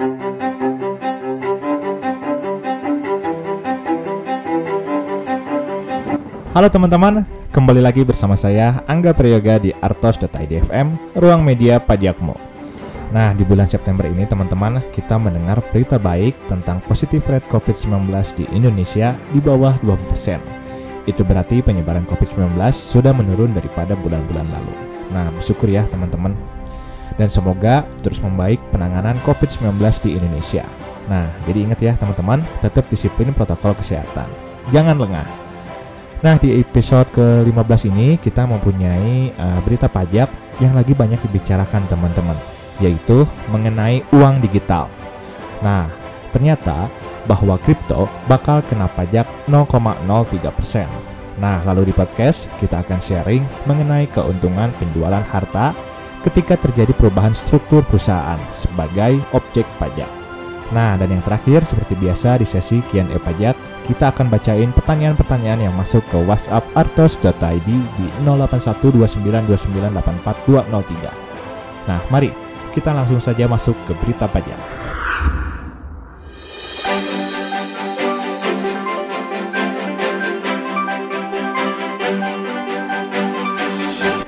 Halo teman-teman, kembali lagi bersama saya Angga Prayoga di artos.idfm, ruang media pajakmu. Nah, di bulan September ini teman-teman, kita mendengar berita baik tentang positif rate COVID-19 di Indonesia di bawah 20%. Itu berarti penyebaran COVID-19 sudah menurun daripada bulan-bulan lalu. Nah, bersyukur ya teman-teman. Dan semoga terus membaik penanganan COVID-19 di Indonesia. Nah, jadi ingat ya teman-teman, tetap disiplin protokol kesehatan. Jangan lengah. Nah, di episode ke-15 ini kita mempunyai uh, berita pajak yang lagi banyak dibicarakan teman-teman, yaitu mengenai uang digital. Nah, ternyata bahwa kripto bakal kena pajak 0,03%. Nah, lalu di podcast kita akan sharing mengenai keuntungan penjualan harta ketika terjadi perubahan struktur perusahaan sebagai objek pajak. Nah, dan yang terakhir seperti biasa di sesi Q&A pajak kita akan bacain pertanyaan-pertanyaan yang masuk ke WhatsApp artos.id di 0812984203. Nah, mari kita langsung saja masuk ke berita pajak.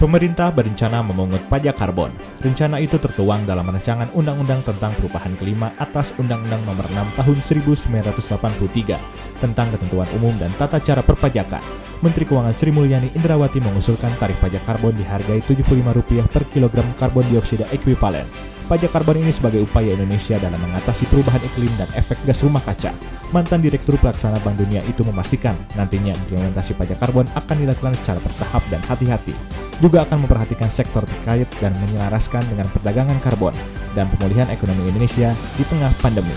Pemerintah berencana memungut pajak karbon. Rencana itu tertuang dalam rancangan Undang-Undang tentang Perubahan Kelima atas Undang-Undang Nomor 6 Tahun 1983 tentang Ketentuan Umum dan Tata Cara Perpajakan. Menteri Keuangan Sri Mulyani Indrawati mengusulkan tarif pajak karbon dihargai Rp75 per kilogram karbon dioksida ekuivalen Pajak karbon ini sebagai upaya Indonesia dalam mengatasi perubahan iklim dan efek gas rumah kaca. Mantan Direktur Pelaksana Bank Dunia itu memastikan nantinya implementasi pajak karbon akan dilakukan secara bertahap dan hati-hati. Juga akan memperhatikan sektor terkait dan menyelaraskan dengan perdagangan karbon dan pemulihan ekonomi Indonesia di tengah pandemi.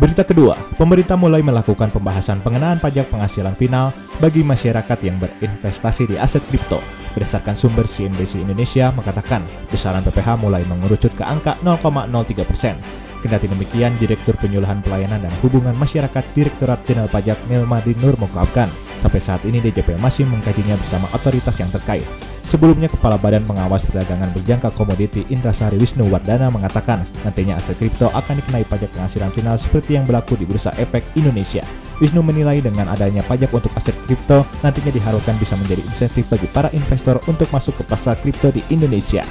Berita kedua, pemerintah mulai melakukan pembahasan pengenaan pajak penghasilan final bagi masyarakat yang berinvestasi di aset kripto Berdasarkan sumber CNBC Indonesia mengatakan besaran PPH mulai mengerucut ke angka 0,03 persen. Kendati demikian, Direktur Penyuluhan Pelayanan dan Hubungan Masyarakat Direktorat Jenderal Pajak Nilmadi Nur mengungkapkan, sampai saat ini DJP masih mengkajinya bersama otoritas yang terkait. Sebelumnya, Kepala Badan Pengawas Perdagangan Berjangka Komoditi Indrasari Wisnu Wardana mengatakan nantinya aset kripto akan dikenai pajak penghasilan final seperti yang berlaku di Bursa Efek Indonesia. Wisnu menilai dengan adanya pajak untuk aset kripto nantinya diharapkan bisa menjadi insentif bagi para investor untuk masuk ke pasar kripto di Indonesia.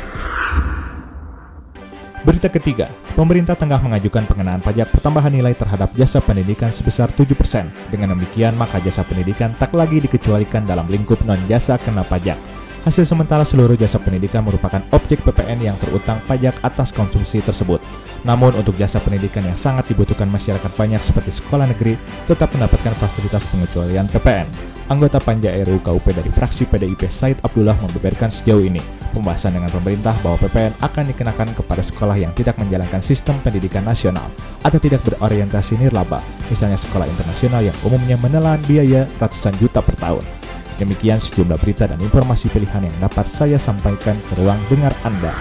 Berita ketiga, pemerintah tengah mengajukan pengenaan pajak pertambahan nilai terhadap jasa pendidikan sebesar 7%. Dengan demikian, maka jasa pendidikan tak lagi dikecualikan dalam lingkup non-jasa kena pajak. Hasil sementara seluruh jasa pendidikan merupakan objek PPN yang terutang pajak atas konsumsi tersebut. Namun untuk jasa pendidikan yang sangat dibutuhkan masyarakat banyak seperti sekolah negeri tetap mendapatkan fasilitas pengecualian PPN. Anggota Panja RUU KUP dari fraksi PDIP Said Abdullah membeberkan sejauh ini pembahasan dengan pemerintah bahwa PPN akan dikenakan kepada sekolah yang tidak menjalankan sistem pendidikan nasional atau tidak berorientasi nirlaba, misalnya sekolah internasional yang umumnya menelan biaya ratusan juta per tahun. Demikian sejumlah berita dan informasi pilihan yang dapat saya sampaikan ke ruang dengar Anda.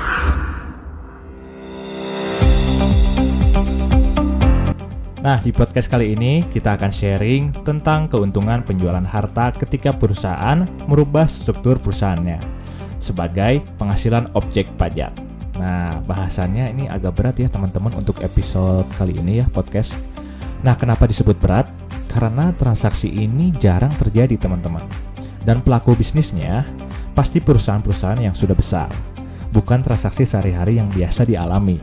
Nah, di podcast kali ini kita akan sharing tentang keuntungan penjualan harta ketika perusahaan merubah struktur perusahaannya sebagai penghasilan objek pajak. Nah, bahasannya ini agak berat ya teman-teman untuk episode kali ini ya podcast. Nah, kenapa disebut berat? Karena transaksi ini jarang terjadi teman-teman dan pelaku bisnisnya pasti perusahaan-perusahaan yang sudah besar, bukan transaksi sehari-hari yang biasa dialami.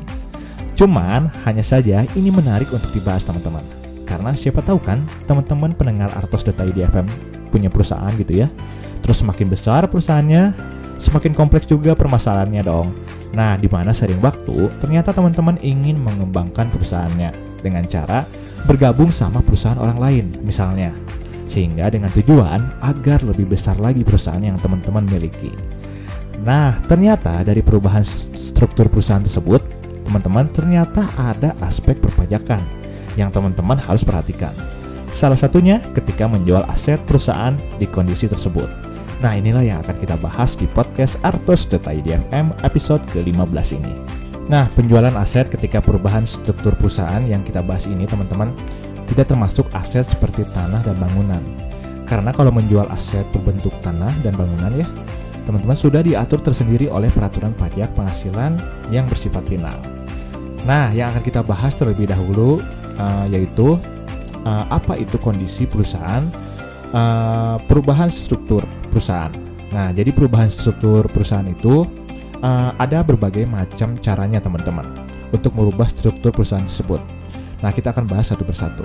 Cuman, hanya saja ini menarik untuk dibahas teman-teman. Karena siapa tahu kan, teman-teman pendengar Artos Data IDFM punya perusahaan gitu ya. Terus semakin besar perusahaannya, semakin kompleks juga permasalahannya dong. Nah, di mana sering waktu, ternyata teman-teman ingin mengembangkan perusahaannya dengan cara bergabung sama perusahaan orang lain, misalnya sehingga dengan tujuan agar lebih besar lagi perusahaan yang teman-teman miliki. Nah, ternyata dari perubahan struktur perusahaan tersebut, teman-teman ternyata ada aspek perpajakan yang teman-teman harus perhatikan. Salah satunya ketika menjual aset perusahaan di kondisi tersebut. Nah, inilah yang akan kita bahas di podcast artos.idfm episode ke-15 ini. Nah, penjualan aset ketika perubahan struktur perusahaan yang kita bahas ini, teman-teman, tidak termasuk aset seperti tanah dan bangunan. Karena kalau menjual aset berbentuk tanah dan bangunan ya, teman-teman sudah diatur tersendiri oleh peraturan pajak penghasilan yang bersifat final. Nah, yang akan kita bahas terlebih dahulu uh, yaitu uh, apa itu kondisi perusahaan, uh, perubahan struktur perusahaan. Nah, jadi perubahan struktur perusahaan itu uh, ada berbagai macam caranya teman-teman untuk merubah struktur perusahaan tersebut. Nah, kita akan bahas satu persatu.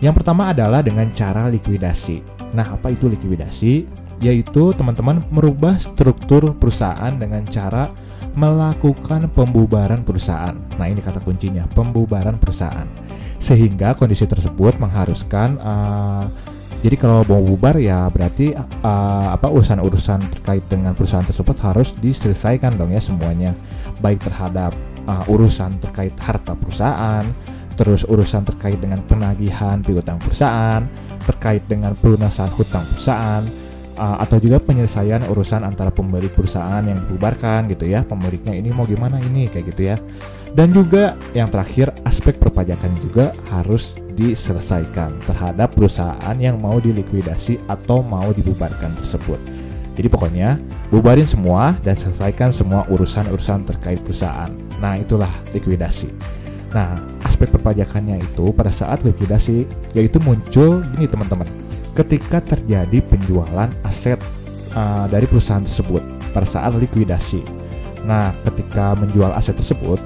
Yang pertama adalah dengan cara likuidasi. Nah, apa itu likuidasi? Yaitu teman-teman merubah struktur perusahaan dengan cara melakukan pembubaran perusahaan. Nah, ini kata kuncinya, pembubaran perusahaan. Sehingga kondisi tersebut mengharuskan uh, jadi kalau mau bubar ya berarti uh, apa urusan-urusan terkait dengan perusahaan tersebut harus diselesaikan dong ya semuanya. Baik terhadap uh, urusan terkait harta perusahaan, terus urusan terkait dengan penagihan piutang perusahaan, terkait dengan pelunasan hutang perusahaan, uh, atau juga penyelesaian urusan antara pemilik perusahaan yang dibubarkan gitu ya. Pemiliknya ini mau gimana ini kayak gitu ya. Dan juga yang terakhir aspek perpajakan juga harus diselesaikan terhadap perusahaan yang mau dilikuidasi atau mau dibubarkan tersebut. Jadi pokoknya bubarin semua dan selesaikan semua urusan-urusan terkait perusahaan. Nah itulah likuidasi Nah, aspek perpajakannya itu pada saat likuidasi yaitu muncul gini teman-teman ketika terjadi penjualan aset uh, dari perusahaan tersebut pada saat likuidasi. Nah, ketika menjual aset tersebut,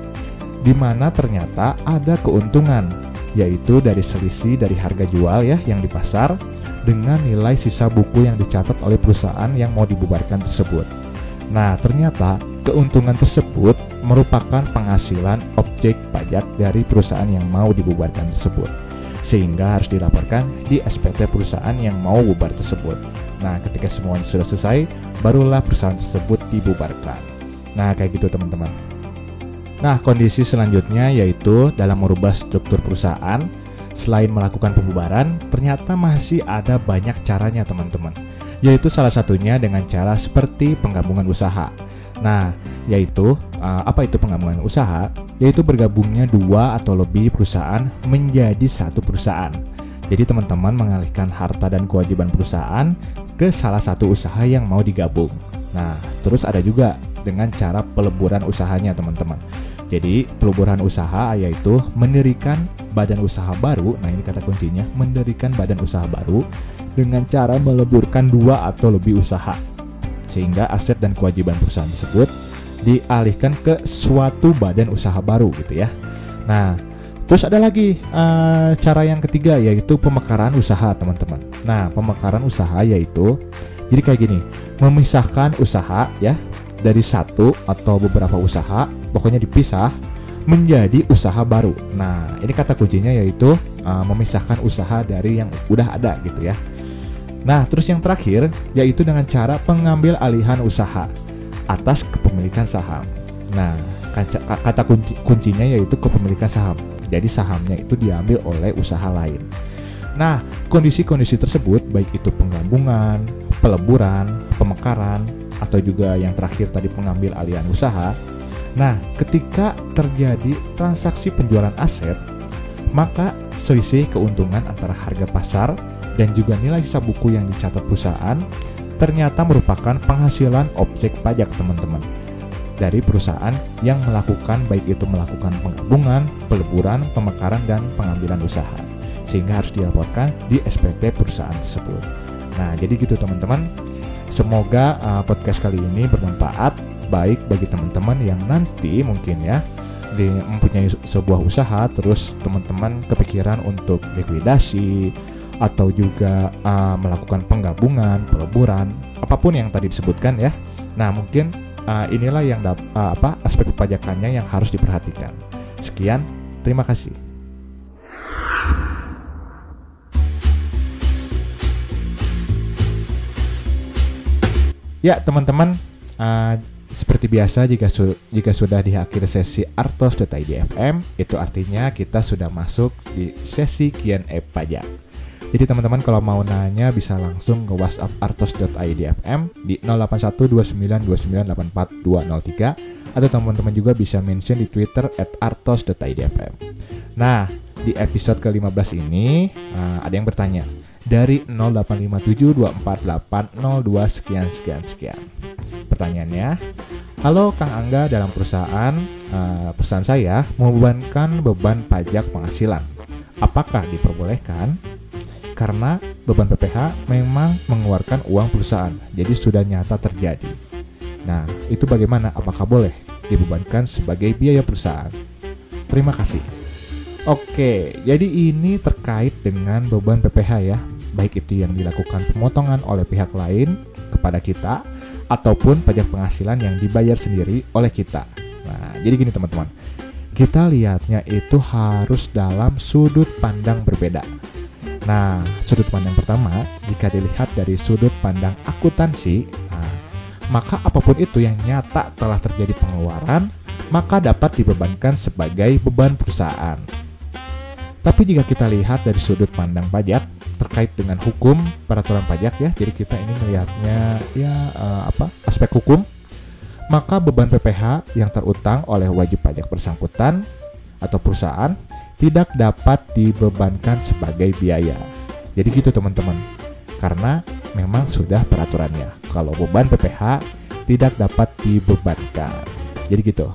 di mana ternyata ada keuntungan, yaitu dari selisih dari harga jual ya yang di pasar dengan nilai sisa buku yang dicatat oleh perusahaan yang mau dibubarkan tersebut. Nah, ternyata keuntungan tersebut merupakan penghasilan objek pajak dari perusahaan yang mau dibubarkan tersebut sehingga harus dilaporkan di SPT perusahaan yang mau bubar tersebut. Nah, ketika semuanya sudah selesai, barulah perusahaan tersebut dibubarkan. Nah, kayak gitu teman-teman. Nah, kondisi selanjutnya yaitu dalam merubah struktur perusahaan, selain melakukan pembubaran, ternyata masih ada banyak caranya teman-teman. Yaitu salah satunya dengan cara seperti penggabungan usaha. Nah, yaitu uh, apa itu penggabungan usaha? Yaitu bergabungnya dua atau lebih perusahaan menjadi satu perusahaan. Jadi teman-teman mengalihkan harta dan kewajiban perusahaan ke salah satu usaha yang mau digabung. Nah, terus ada juga dengan cara peleburan usahanya teman-teman. Jadi peleburan usaha yaitu mendirikan badan usaha baru. Nah ini kata kuncinya, mendirikan badan usaha baru dengan cara meleburkan dua atau lebih usaha sehingga aset dan kewajiban perusahaan tersebut dialihkan ke suatu badan usaha baru gitu ya. Nah, terus ada lagi uh, cara yang ketiga yaitu pemekaran usaha teman-teman. Nah, pemekaran usaha yaitu jadi kayak gini, memisahkan usaha ya dari satu atau beberapa usaha, pokoknya dipisah menjadi usaha baru. Nah, ini kata kuncinya yaitu uh, memisahkan usaha dari yang udah ada gitu ya. Nah, terus yang terakhir yaitu dengan cara pengambil alihan usaha atas kepemilikan saham. Nah, kata kunci, kuncinya yaitu kepemilikan saham. Jadi sahamnya itu diambil oleh usaha lain. Nah, kondisi-kondisi tersebut baik itu penggabungan, peleburan, pemekaran, atau juga yang terakhir tadi pengambil alihan usaha. Nah, ketika terjadi transaksi penjualan aset, maka selisih keuntungan antara harga pasar dan juga nilai sisa buku yang dicatat perusahaan ternyata merupakan penghasilan objek pajak teman-teman dari perusahaan yang melakukan baik itu melakukan penggabungan, peleburan, pemekaran, dan pengambilan usaha sehingga harus dilaporkan di SPT perusahaan tersebut. Nah, jadi gitu teman-teman. Semoga uh, podcast kali ini bermanfaat baik bagi teman-teman yang nanti mungkin ya di mempunyai sebuah usaha terus teman-teman kepikiran untuk likuidasi atau juga uh, melakukan penggabungan, peleburan, apa pun yang tadi disebutkan ya. Nah, mungkin uh, inilah yang uh, apa aspek perpajakannya yang harus diperhatikan. Sekian, terima kasih. Ya, teman-teman, uh, seperti biasa jika su jika sudah di akhir sesi artos.idfm, itu artinya kita sudah masuk di sesi Q&A pajak. Jadi teman-teman kalau mau nanya bisa langsung ke WhatsApp artos.idfm di 081292984203 atau teman-teman juga bisa mention di Twitter at artos.idfm. Nah, di episode ke-15 ini uh, ada yang bertanya dari 0857248802 sekian sekian sekian. Pertanyaannya, Halo Kang Angga, dalam perusahaan uh, perusahaan saya membebankan beban pajak penghasilan. Apakah diperbolehkan? Karena beban PPH memang mengeluarkan uang perusahaan, jadi sudah nyata terjadi. Nah, itu bagaimana? Apakah boleh dibebankan sebagai biaya perusahaan? Terima kasih. Oke, jadi ini terkait dengan beban PPH ya, baik itu yang dilakukan pemotongan oleh pihak lain kepada kita ataupun pajak penghasilan yang dibayar sendiri oleh kita. Nah, jadi gini teman-teman. Kita lihatnya itu harus dalam sudut pandang berbeda. Nah, sudut pandang pertama, jika dilihat dari sudut pandang akuntansi, nah, maka apa pun itu yang nyata telah terjadi pengeluaran, maka dapat dibebankan sebagai beban perusahaan. Tapi jika kita lihat dari sudut pandang pajak, terkait dengan hukum peraturan pajak ya. Jadi kita ini melihatnya ya uh, apa aspek hukum. Maka beban PPH yang terutang oleh wajib pajak bersangkutan atau perusahaan tidak dapat dibebankan sebagai biaya. Jadi gitu teman-teman. Karena memang sudah peraturannya. Kalau beban PPH tidak dapat dibebankan. Jadi gitu.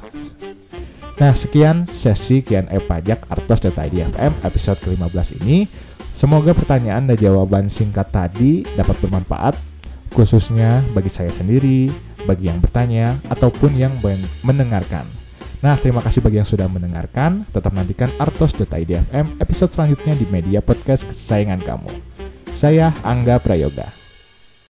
Nah, sekian sesi Q&A pajak artos.id FM episode ke-15 ini. Semoga pertanyaan dan jawaban singkat tadi dapat bermanfaat, khususnya bagi saya sendiri, bagi yang bertanya, ataupun yang mendengarkan. Nah, terima kasih bagi yang sudah mendengarkan. Tetap nantikan artos.idfm episode selanjutnya di media podcast kesayangan kamu. Saya Angga Prayoga.